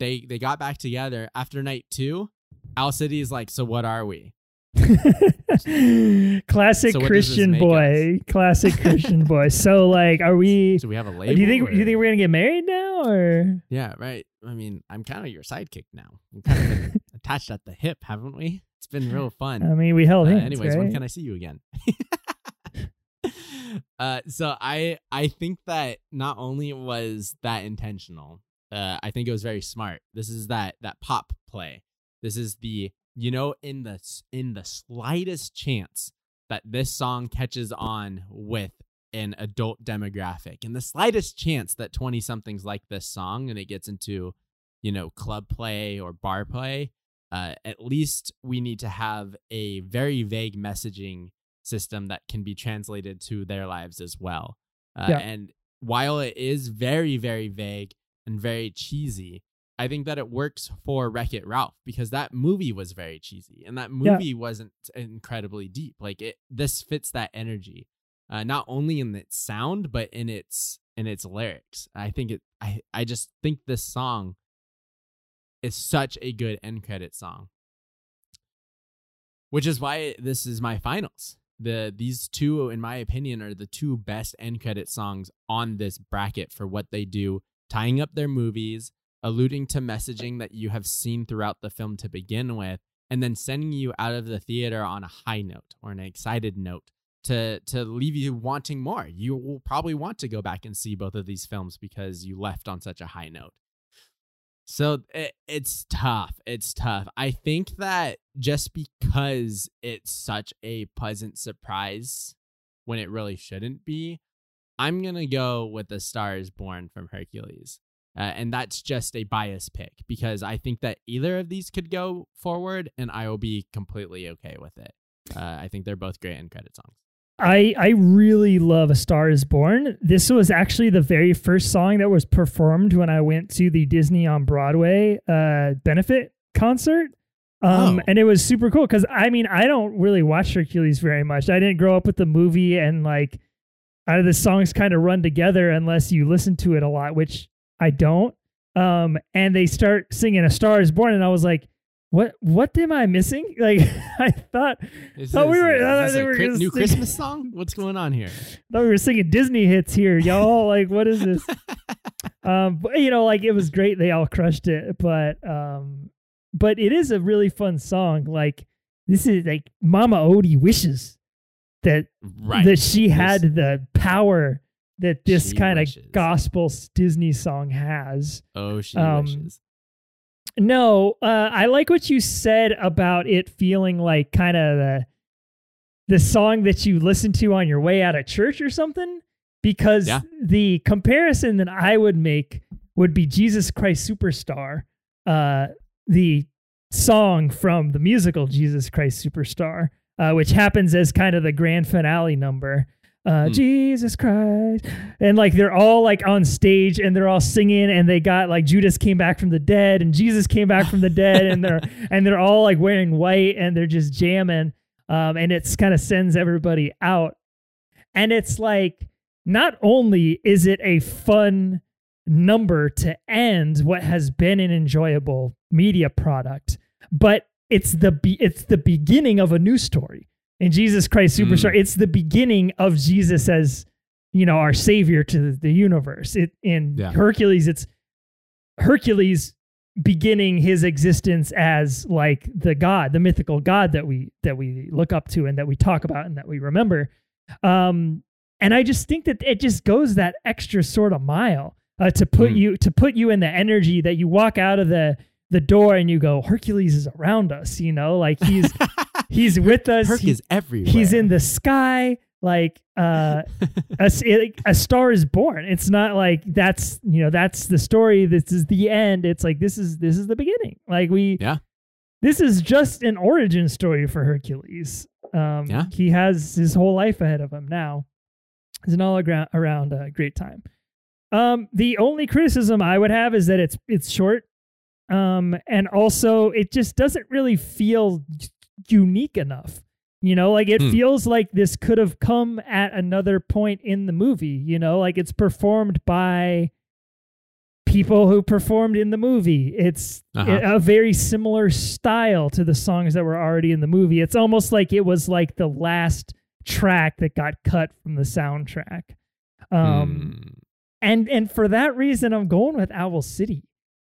they they got back together after night two. Owl City is like, so what are we? Classic So what does this Christian boy. Classic Christian boy. So like are we So we have a label. do you think or- do you think we're gonna get married now or Yeah, right. I mean, I'm kind of your sidekick now. I'm kind of attached at the hip, haven't we? It's been real fun. I mean we held Uh, hands. anyways, when can I see you again? uh, so I I think that not only was that intentional, uh, I think it was very smart. This is that that pop play. This is the you know in the in the slightest chance that this song catches on with an adult demographic, in the slightest chance that twenty somethings like this song and it gets into you know club play or bar play uh, at least we need to have a very vague messaging system that can be translated to their lives as well. Uh, Yeah. And while it is very, very vague and very cheesy, I think that it works for Wreck It Ralph because that movie was very cheesy and that Yeah. movie wasn't incredibly deep. Like it, this fits that energy, uh, not only in its sound but in its in its lyrics. I think it. I I just think this song is such a good end credit song. which is why this is my finals. The these two, in my opinion, are the two best end credit songs on this bracket for what they do, tying up their movies, alluding to messaging that you have seen throughout the film to begin with, and then sending you out of the theater on a high note or an excited note to to leave you wanting more. You will probably want to go back and see both of these films because you left on such a high note. So it, it's tough. It's tough. I think that just because it's such a pleasant surprise when it really shouldn't be, I'm going to go with The Star is Born from Hercules. Uh, and that's just a bias pick because I think that either of these could go forward and I will be completely okay with it. Uh, I think they're both great end credit songs. I I really love A Star Is Born. This was actually the very first song that was performed when I went to the Disney on Broadway uh, benefit concert. Um, Oh. and it was super cool because I mean I don't really watch Hercules very much. I didn't grow up with the movie and like uh, the songs kind of run together unless you listen to it a lot, which I don't. Um, and they start singing A Star Is Born, and I was like, "What? What am I missing?" Like I thought Is Oh, we were- thought they a were gonna new Christmas song? What's going on here? thought we were singing Disney hits here, y'all. like, what is this? um, but you know, like it was great. They all crushed it, but um, but it is a really fun song. Like this is like Mama Odie wishes that right. that she had the power that this kind of gospel Disney song has. oh, she um, wishes. No, uh, I like what you said about it feeling like kind of the the song that you listen to on your way out of church or something. Because Yeah. the comparison that I would make would be Jesus Christ Superstar, uh, the song from the musical Jesus Christ Superstar, uh, which happens as kind of the grand finale number. Uh, Hmm. Jesus Christ, and like they're all like on stage and they're all singing, and they got like Judas came back from the dead, and Jesus came back from the dead, and they're and they're all like wearing white and they're just jamming, um, and it's kind of sends everybody out, and it's like not only is it a fun number to end what has been an enjoyable media product, but it's the be- it's the beginning of a new story. In Jesus Christ Superstar, Mm. it's the beginning of Jesus as you know our savior to the universe. It in Yeah. Hercules, it's Hercules beginning his existence as like the god, the mythical god that we that we look up to and that we talk about and that we remember. Um, and I just think that it just goes that extra sort of mile uh, to put Mm. you to put you in the energy that you walk out of the the door and you go Hercules is around us. You know, like he's he's with us. Herc He- is everywhere. he's in the sky like uh a, it- a star is born it's not like that's you know that's the story this is the end it's like this is this is the beginning like we Yeah. this is just an origin story for hercules um Yeah. he has his whole life ahead of him now it's an all around, around uh, great time um the only criticism i would have is that it's it's short um and also it just doesn't really feel unique enough you know like it Hmm. feels like this could have come at another point in the movie you know like it's performed by people who performed in the movie it's Uh-huh. a very similar style to the songs that were already in the movie it's almost like it was like the last track that got cut from the soundtrack um Hmm. and and for that reason i'm going with owl city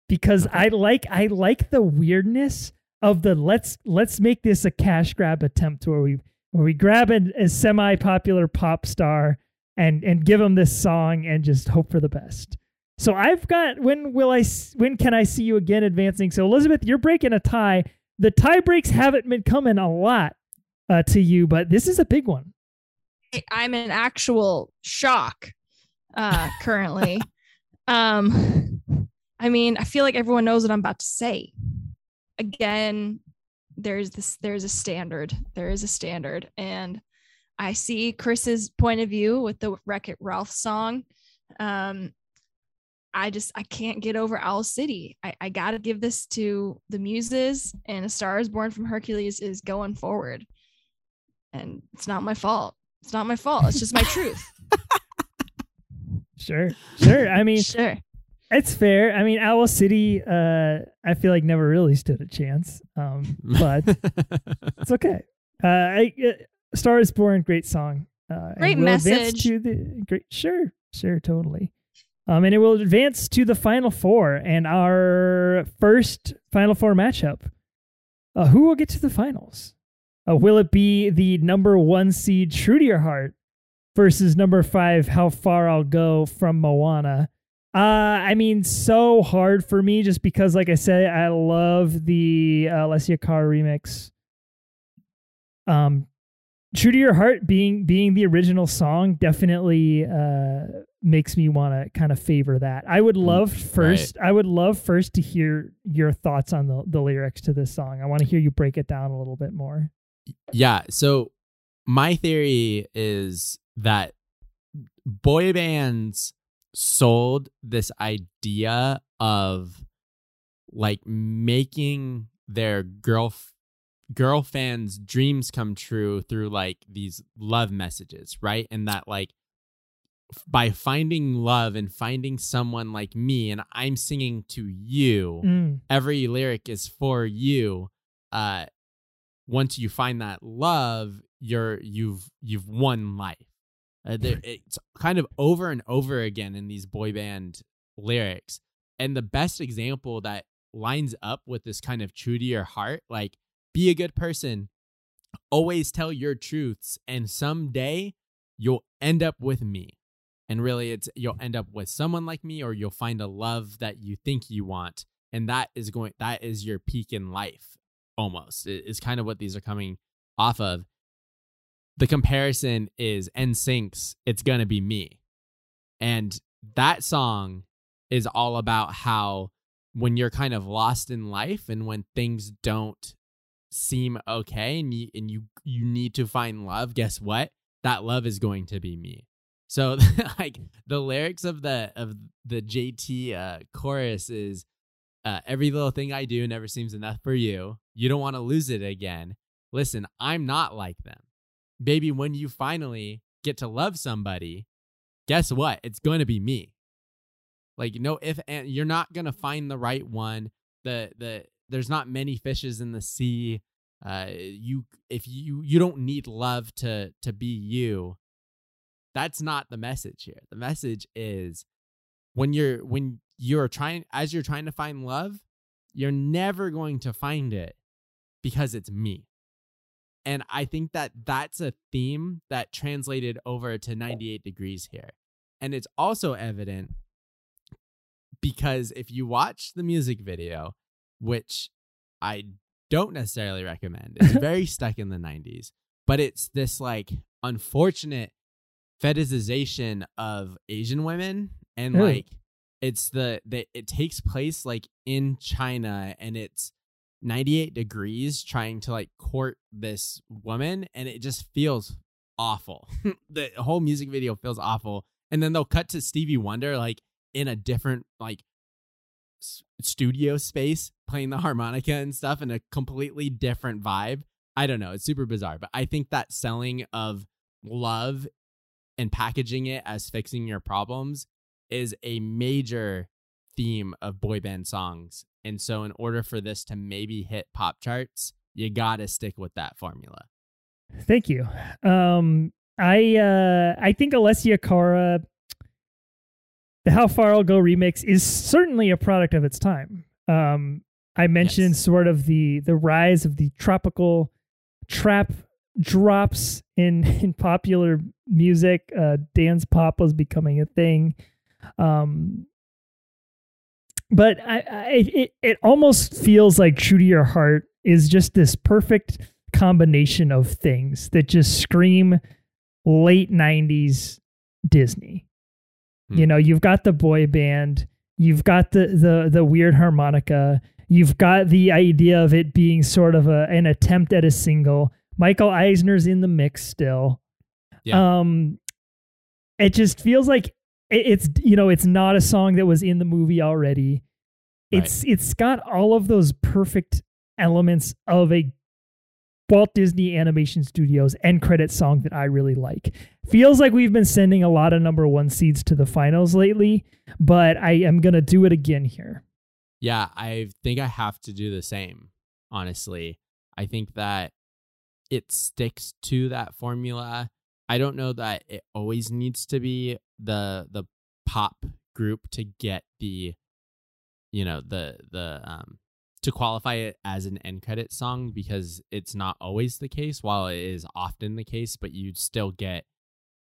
because i like i like the weirdness of the let's let's make this a cash grab attempt where we where we grab a, a semi popular pop star and and give them this song and just hope for the best so i've got when will I when can i see you again advancing so elizabeth you're breaking a tie the tie breaks haven't been coming a lot uh, to you but this is a big one I'm in actual shock uh currently. um I mean, I feel like everyone knows what I'm about to say. Again, there's this there's a standard. There is a standard and I see Chris's point of view with the Wreck-It Ralph song. Um I just I can't get over Owl City. I, I gotta give this to the muses and a star is born from Hercules is going forward. And it's not my fault. It's not my fault. It's just my truth. sure sure i mean sure. It's fair. I mean, Owl City. Uh, I feel like never really stood a chance. Um, but it's okay. Uh, I, uh, Star is Born, great song. Uh, Great we'll message. To the great, sure, sure, totally. Um, and it will advance to the final four and our first final four matchup. Uh, who will get to the finals? Uh, will it be the number one seed True to Your Heart versus number five How Far I'll Go from Moana? Uh, I mean, so hard for me just because, like I said, I love the uh, Alessia Cara remix. Um, True to Your Heart being being the original song definitely uh makes me want to kind of favor that. I would love first I would love first to hear your thoughts on the the lyrics to this song. I want to hear you break it down a little bit more. Yeah. So my theory is that boy bands sold this idea of like making their girl girl fans dreams come true through like these love messages right? And that like by finding love and finding someone like me and i'm singing to you Mm, every lyric is for you uh once you find that love you're you've you've won life uh, it's kind of over and over again in these boy band lyrics and the best example that lines up with this kind of true to your heart like be a good person always tell your truths and someday you'll end up with me. And really it's you'll end up with someone like me or you'll find a love that you think you want and that is going that is your peak in life almost is kind of what these are coming off of the comparison is NSYNC's it's gonna be me and that song is all about how when you're kind of lost in life and when things don't seem okay and you and you you need to find love guess what that love is going to be me so like the lyrics of the of the JT uh chorus is uh, every little thing I do never seems enough for you. You don't want to lose it again. Listen, I'm not like them. Baby, when you finally get to love somebody, guess what? It's going to be me. Like no if and you're not going to find the right one. The the there's not many fishes in the sea. Uh you if you you don't need love to to be you. That's not the message here. The message is when you're when you're trying as you're trying to find love, you're never going to find it because it's me. And I think that that's a theme that translated over to 98 degrees here. And it's also evident because if you watch the music video, which I don't necessarily recommend, it's very stuck in the 90s, but it's this like unfortunate fetishization of Asian women and Ew. like it's the that it takes place like in China and it's 98 degrees trying to like court this woman and it just feels awful. the whole music video feels awful and then they'll cut to Stevie Wonder like in a different like s- studio space playing the harmonica and stuff in a completely different vibe. I don't know, it's super bizarre, but I think that selling of love and packaging it as fixing your problems is a major theme of boy band songs. And so, in order for this to maybe hit pop charts, you gotta stick with that formula. Thank you. Um, I uh, I think Alessia Cara, the How Far I'll Go remix is certainly a product of its time. Um, I mentioned Yes. sort of the the rise of the tropical trap drops in in popular music. Uh, dance pop was becoming a thing. Um, but I, I it it almost feels like True to Your Heart is just this perfect combination of things that just scream late 90s Disney. Hmm. You know, you've got the boy band, you've got the the the weird harmonica, you've got the idea of it being sort of a an attempt at a single. Michael Eisner's in the mix still. Yeah. Um it just feels like it's you know, it's not a song that was in the movie already. It's it's got all of those perfect elements of a Walt Disney Animation Studios end credit song that I really like. Feels like we've been sending a lot of number one seeds to the finals lately, but I am gonna do it again here. Yeah, I think I have to do the same, honestly. I think that it sticks to that formula. I don't know that it always needs to be the the pop group to get the you know, the the um to qualify it as an end credit song because it's not always the case, while it is often the case, but you'd still get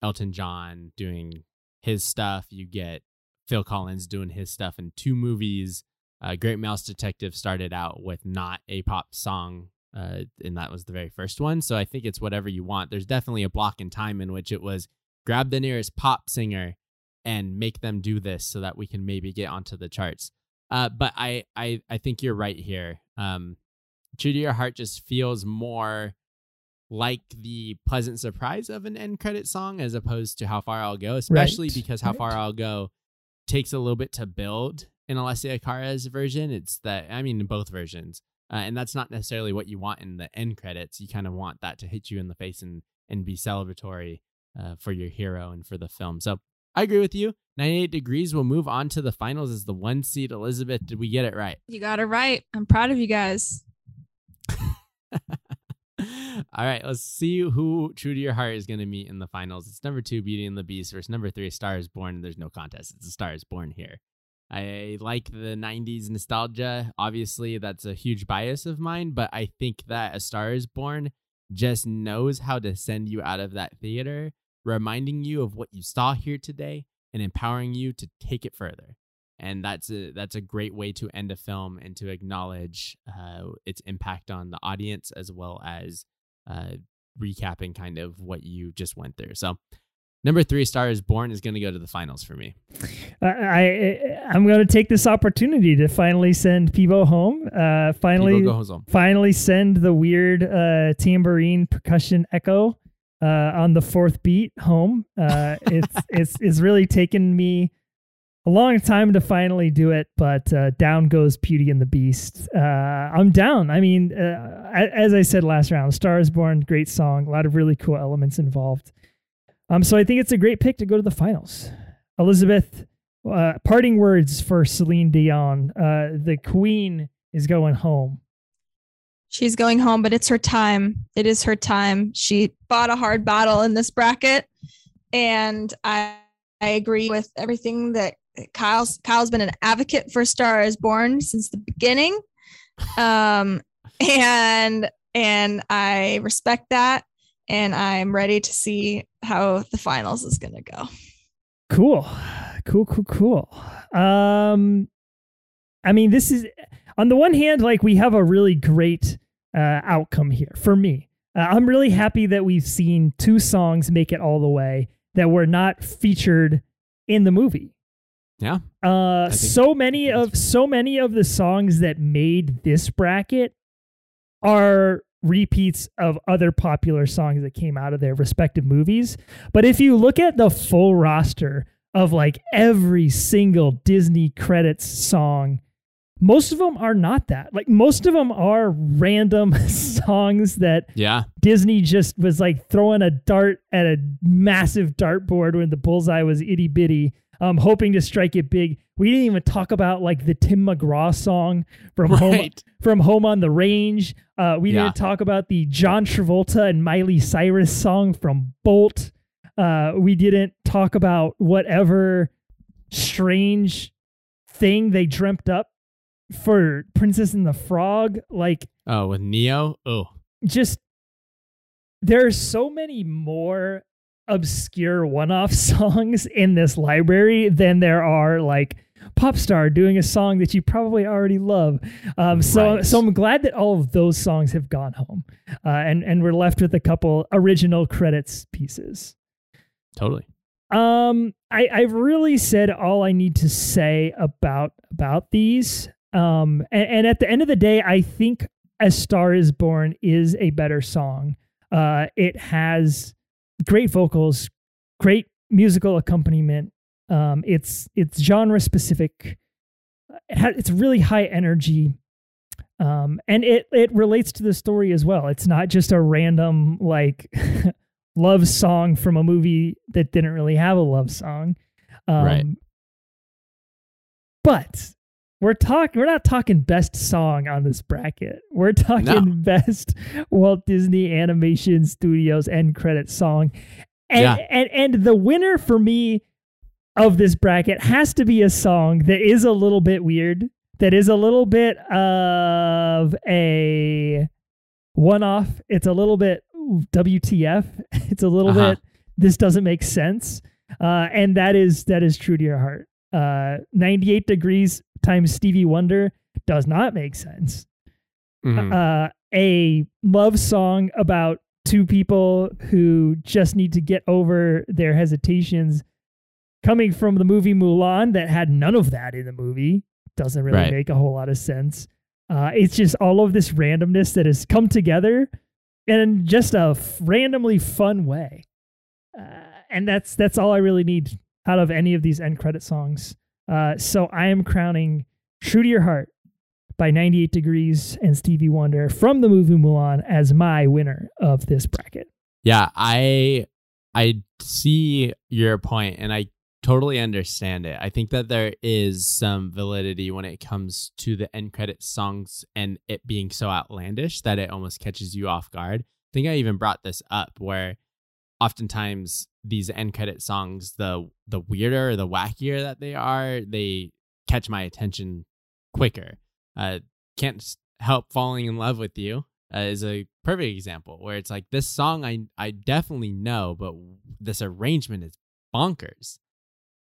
Elton John doing his stuff. You get Phil Collins doing his stuff in two movies. Uh, Great Mouse Detective started out with not a pop song, uh, and that was the very first one. So I think it's whatever you want. There's definitely a block in time in which it was grab the nearest pop singer and make them do this so that we can maybe get onto the charts. Uh, but I, I, I think you're right here. Um, True to Your Heart just feels more like the pleasant surprise of an end credit song as opposed to How Far I'll Go, especially Right, because How right. Far I'll Go takes a little bit to build in Alessia Cara's version. It's that, I mean, in both versions. Uh, and that's not necessarily what you want in the end credits. You kind of want that to hit you in the face and, and be celebratory uh, for your hero and for the film. So I agree with you. 98 Degrees will move on to the finals as the one seed. Elizabeth, did we get it right? You got it right. I'm proud of you guys. All right, let's see who True to Your Heart is going to meet in the finals. It's number two, Beauty and the Beast, versus number three, Star is Born. There's no contest. It's a Star is Born here. I like the 90s nostalgia. Obviously, that's a huge bias of mine, but I think that A Star is Born just knows how to send you out of that theater, reminding you of what you saw here today and empowering you to take it further. And that's a that's a great way to end a film and to acknowledge uh, its impact on the audience as well as uh, recapping kind of what you just went through. So, number three, Star is Born, is going to go to the finals for me. I, I I'm going to take this opportunity to finally send Peabo home. Uh, finally, home. finally send the weird uh, tambourine percussion echo uh, on the fourth beat home. Uh, it's it's it's really taken me a long time to finally do it, but uh, down goes Beauty and the Beast. Uh, I'm down. I mean, uh, as I said last round, Star is Born, great song, a lot of really cool elements involved. Um, so I think it's a great pick to go to the finals. Elizabeth, uh, parting words for Celine Dion. Uh, the Queen is going home. She's going home, but it's her time. It is her time. She fought a hard battle in this bracket, and I I agree with everything that Kyle's Kyle's been an advocate for Star is Born since the beginning, um, and and I respect that, and I'm ready to see how the finals is gonna go. Cool. Cool, cool, cool. Um I mean this is on the one hand like we have a really great uh outcome here for me. Uh, I'm really happy that we've seen two songs make it all the way that were not featured in the movie. Yeah. Uh so many of so many of the songs that made this bracket are repeats of other popular songs that came out of their respective movies. But if you look at the full roster of like every single Disney credits song, most of them are not that. Like most of them are random songs that Yeah. Disney just was like throwing a dart at a massive dartboard when the bullseye was itty bitty, um, hoping to strike it big. We didn't even talk about like the Tim McGraw song from Home from Home on the Range. Uh, we Yeah. didn't talk about the John Travolta and Miley Cyrus song from Bolt. Uh, we didn't talk about whatever strange thing they dreamt up for Princess and the Frog. Like Oh, with Ne-Yo. Oh, just there's so many more obscure one-off songs in this library than there are like pop star doing a song that you probably already love um so Right. so i'm glad that all of those songs have gone home uh and and we're left with a couple original credits pieces totally. um, I I've really said all I need to say about about these. Um, and, and at the end of the day, I think "A Star Is Born" is a better song. Uh, it has great vocals, great musical accompaniment. Um, it's it's genre specific. It ha- it's really high energy. Um, and it it relates to the story as well. It's not just a random like love song from a movie that didn't really have a love song. Um, Right. But we're talking we're not talking best song on this bracket. We're talking No. best Walt Disney Animation Studios end credit song. And, Yeah. and and the winner for me of this bracket has to be a song that is a little bit weird, that is a little bit of a one off. It's a little bit WTF. It's a little Uh-huh. bit this doesn't make sense. Uh, and that is that is true to your heart. Uh, 98 degrees times Stevie Wonder does not make sense. Mhm. Uh, a love song about two people who just need to get over their hesitations coming from the movie Mulan that had none of that in the movie doesn't really Right. make a whole lot of sense. Uh, it's just all of this randomness that has come together in just a f- randomly fun way. Uh, and that's that's all I really need out of any of these end credit songs. Uh, so I am crowning "True to Your Heart" by 98 Degrees and Stevie Wonder from the movie Mulan as my winner of this bracket. Yeah, I I see your point and I totally understand it. I think that there is some validity when it comes to the end credit songs and it being so outlandish that it almost catches you off guard. I think I even brought this up where oftentimes these end credit songs, the the weirder or the wackier that they are, they catch my attention quicker. Uh, can't help falling in love with you uh, is a perfect example where it's like this song I I definitely know, but this arrangement is bonkers.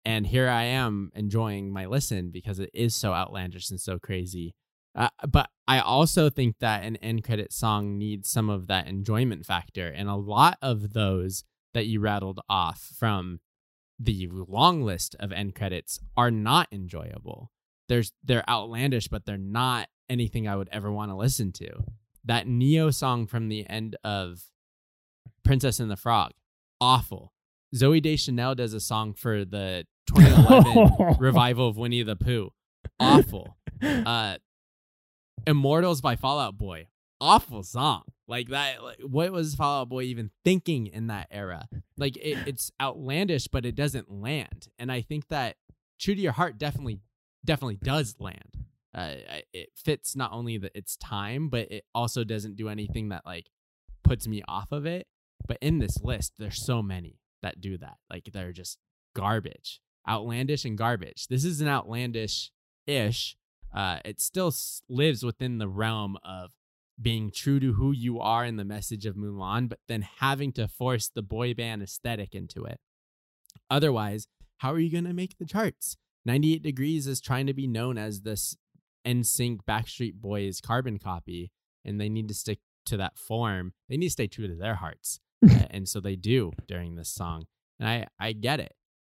And here I am enjoying my listen because it is so outlandish and so crazy. Uh, but I also think that an end credit song needs some of that enjoyment factor, and a lot of those that you rattled off from the long list of end credits are not enjoyable. There's they're outlandish, but they're not anything I would ever want to listen to. That Ne-Yo song from the end of Princess and the Frog, awful. Zooey Deschanel does a song for the 2011 revival of Winnie the Pooh, awful. Uh, Immortals by Fall Out Boy, awful song. Like that, like, what was Fall Out Boy even thinking in that era? Like it, it's outlandish, but it doesn't land. And I think that True to Your Heart definitely, definitely does land. Uh, it fits not only the its time, but it also doesn't do anything that like puts me off of it. But in this list, there's so many that do that. Like they're just garbage, outlandish and garbage. This is an outlandish ish. Uh, it still s- lives within the realm of being true to who you are in the message of Mulan, but then having to force the boy band aesthetic into it. Otherwise, how are you going to make the charts? 98 Degrees is trying to be known as this NSYNC Backstreet Boys carbon copy, and they need to stick to that form. They need to stay true to their hearts. Uh, and so they do during this song. And I, I get it.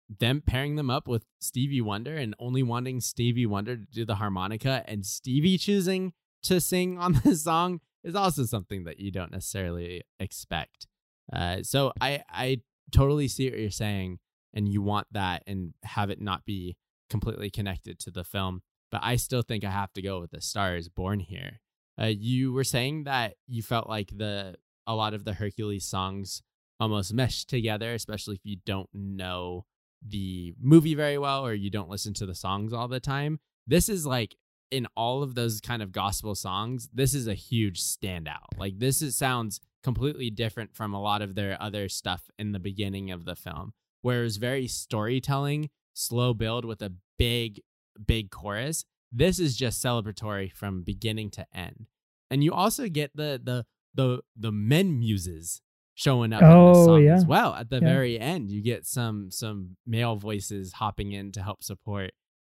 Them pairing them up with Stevie Wonder and only wanting Stevie Wonder to do the harmonica and Stevie choosing to sing on the song is also something that you don't necessarily expect. Uh, so I, I totally see what you're saying, and you want that and have it not be completely connected to the film. But I still think I have to go with the Star is Born here. Uh, you were saying that you felt like the a lot of the Hercules songs almost mesh together, especially if you don't know the movie very well or you don't listen to the songs all the time. This is like in all of those kind of gospel songs, this is a huge standout. Like this is sounds completely different from a lot of their other stuff in the beginning of the film, where it was very storytelling, slow build with a big, big chorus. This is just celebratory from beginning to end. And you also get the the the the men muses showing up in Oh, the song yeah. as well. At the Yeah. very end, you get some some male voices hopping in to help support.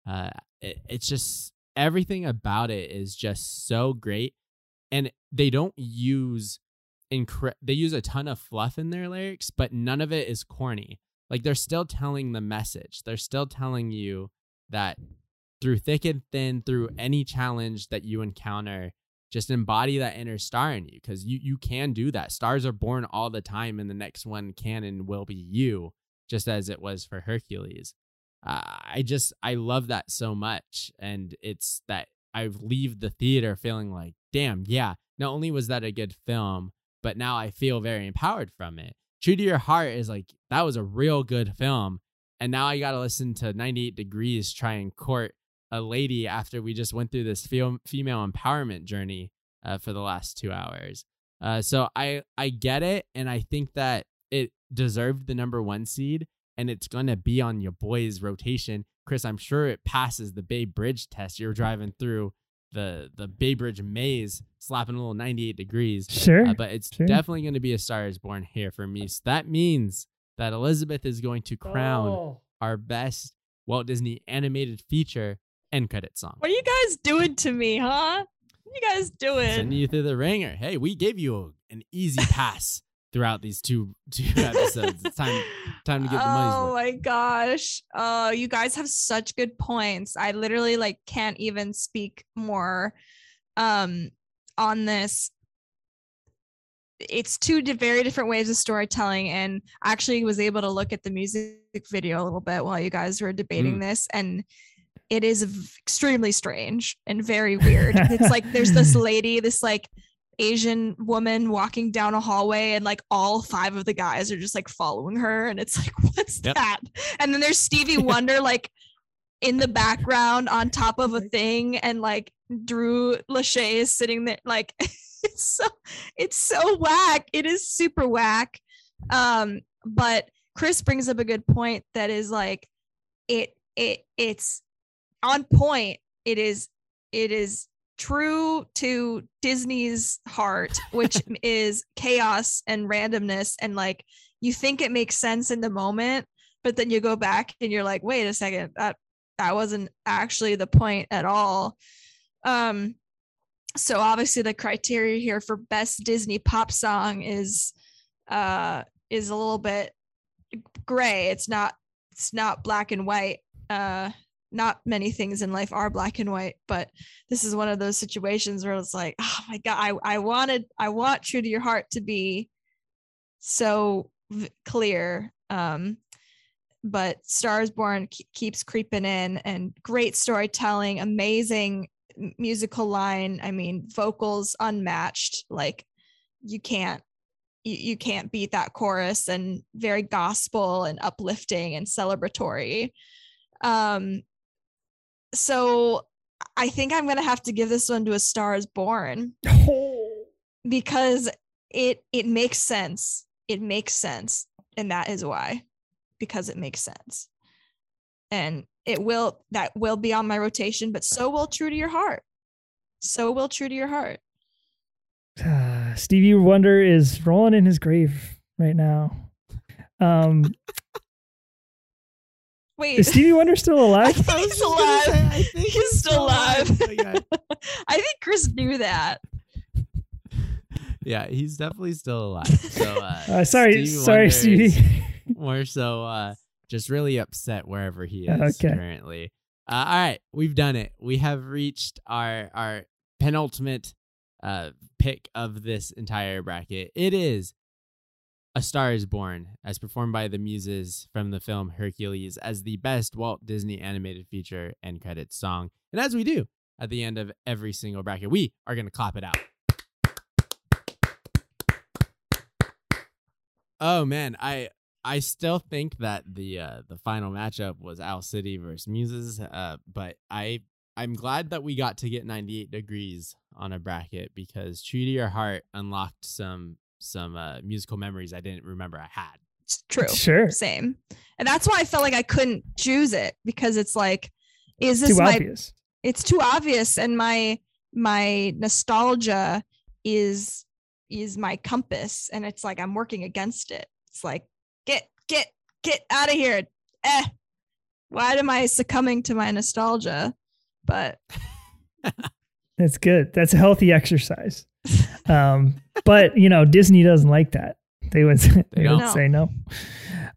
Uh, it, it's just everything about it is just so great, and they don't use incre- they use a ton of fluff in their lyrics, but none of it is corny. Like they're still telling the message. They're still telling you that through thick and thin, through any challenge that you encounter, just embody that inner star in you because you you can do that. Stars are born all the time, and the next one can and will be you, just as it was for Hercules. Uh, I just I love that so much, and it's that I leave the theater feeling like, damn, yeah. Not only was that a good film, but now I feel very empowered from it. True to Your Heart is like that was a real good film, and now I got to listen to 98 Degrees try and court a lady after we just went through this fem- female empowerment journey uh, for the last two hours. Uh, so I I get it, and I think that it deserved the number one seed, and it's gonna be on your boys' rotation. Chris, I'm sure it passes the Bay Bridge test. You're driving through the the Bay Bridge maze, slapping a little 98 degrees. Sure. Uh, but it's sure. definitely going to be a Star is Born here for me. So that means that Elizabeth is going to crown Oh. our best Walt Disney animated feature end credit song. What are you guys doing to me, huh? What are you guys doing? Sending you through the ringer. Hey, we gave you an easy pass throughout these two two episodes. It's time time to get the money. oh my gosh. Oh, you guys have such good points. I literally like can't even speak more um on this. It's two very different ways of storytelling and I actually was able to look at the music video a little bit while you guys were debating Mm. this and it is extremely strange and very weird. it's like there's this lady, this like Asian woman walking down a hallway, and like all five of the guys are just like following her, and it's like, what's Yep. that? And then there's Stevie Wonder like in the background on top of a thing, and like Drew Lachey is sitting there, like it's so it's so whack. It is super whack. Um, but Chris brings up a good point that is like it it it's on point. It is it is true to Disney's heart, which is chaos and randomness. And like you think it makes sense in the moment, but then you go back and you're like, wait a second, that that wasn't actually the point at all. Um so obviously the criteria here for best Disney pop song is uh is a little bit gray. It's not it's not black and white. Uh not many things in life are black and white, but this is one of those situations where it's like, oh my god, I I wanted I want True to Your Heart to be so v- clear. Um, but Stars Born ke- keeps creeping in, and great storytelling, amazing musical line. I mean, vocals unmatched. Like you can't you, you can't beat that chorus, and very gospel and uplifting and celebratory. Um, so I think I'm gonna have to give this one to a Star is Born because it it makes sense. It makes sense, and that is why, because it makes sense, and it will that will be on my rotation. But so will True to Your Heart. So will True to Your Heart. Ah, Stevie Wonder is rolling in his grave right now. Um, Wait, is Stevie Wonder still I alive? think I was he's just gonna say, alive. I think He's still alive. Oh. I think Chris knew that. yeah, he's definitely still alive. So uh, Uh, sorry, Stevie sorry, Wonder Stevie. more so uh, just really upset wherever he is Okay. currently. Uh, all right, we've done it. We have reached our our penultimate uh, pick of this entire bracket. It is A Star is Born, as performed by the Muses from the film Hercules, as the best Walt Disney animated feature and credits song. And as we do at the end of every single bracket, we are going to clap it out. Oh man, I I still think that the uh, the final matchup was Owl City versus Muses, uh, but I I'm glad that we got to get 98 degrees on a bracket because True to Your Heart unlocked some some uh, musical memories I didn't remember I had. It's true. Sure. Same. And that's why I felt like I couldn't choose it because it's like, is this Too my obvious. it's too obvious and my my nostalgia is is my compass and it's like i'm working against it it's like get get get out of here eh why am i succumbing to my nostalgia but That's good. That's a healthy exercise. Um, but you know, Disney doesn't like that. They would they, would say no.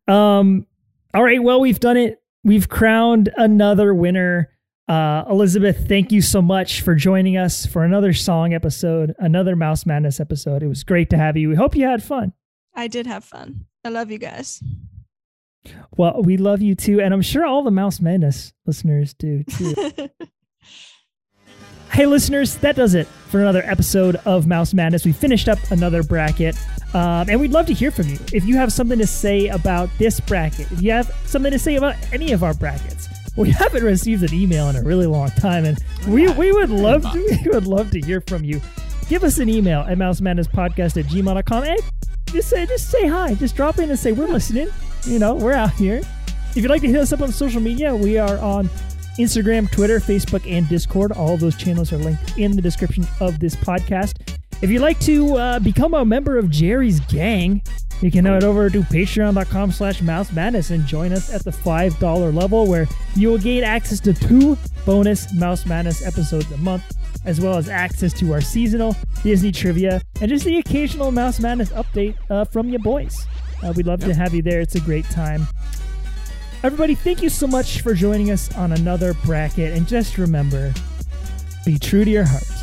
Um, all right. Well, we've done it. We've crowned another winner. Uh, Elizabeth, thank you so much for joining us for another song episode, another Mouse Madness episode. It was great to have you. We hope you had fun. i did have fun i love you guys Well, we love you too, and I'm sure all the Mouse Madness listeners do too. Hey, listeners, that does it for another episode of Mouse Madness. We finished up another bracket, um, and we'd love to hear from you. If you have something to say about this bracket, if you have something to say about any of our brackets, we haven't received an email in a really long time, and we, we would love to we would love to hear from you. Give us an email at mousemadnesspodcast at gmail.com and just say just say hi. Just drop in and say we're listening. You know, we're out here. If you'd like to hit us up on social media, we are on Instagram, Twitter, Facebook, and Discord. All of those channels are linked in the description of this podcast. If you'd like to uh, become a member of Jerry's gang, you can head over to patreon.com slash mouse madness and join us at the $5 level where you will gain access to two bonus Mouse Madness episodes a month, as well as access to our seasonal Disney trivia and just the occasional Mouse Madness update uh, from your boys. Uh, we'd love to have you there. It's a great time. Everybody, thank you so much for joining us on another bracket. And just remember be true to your heart.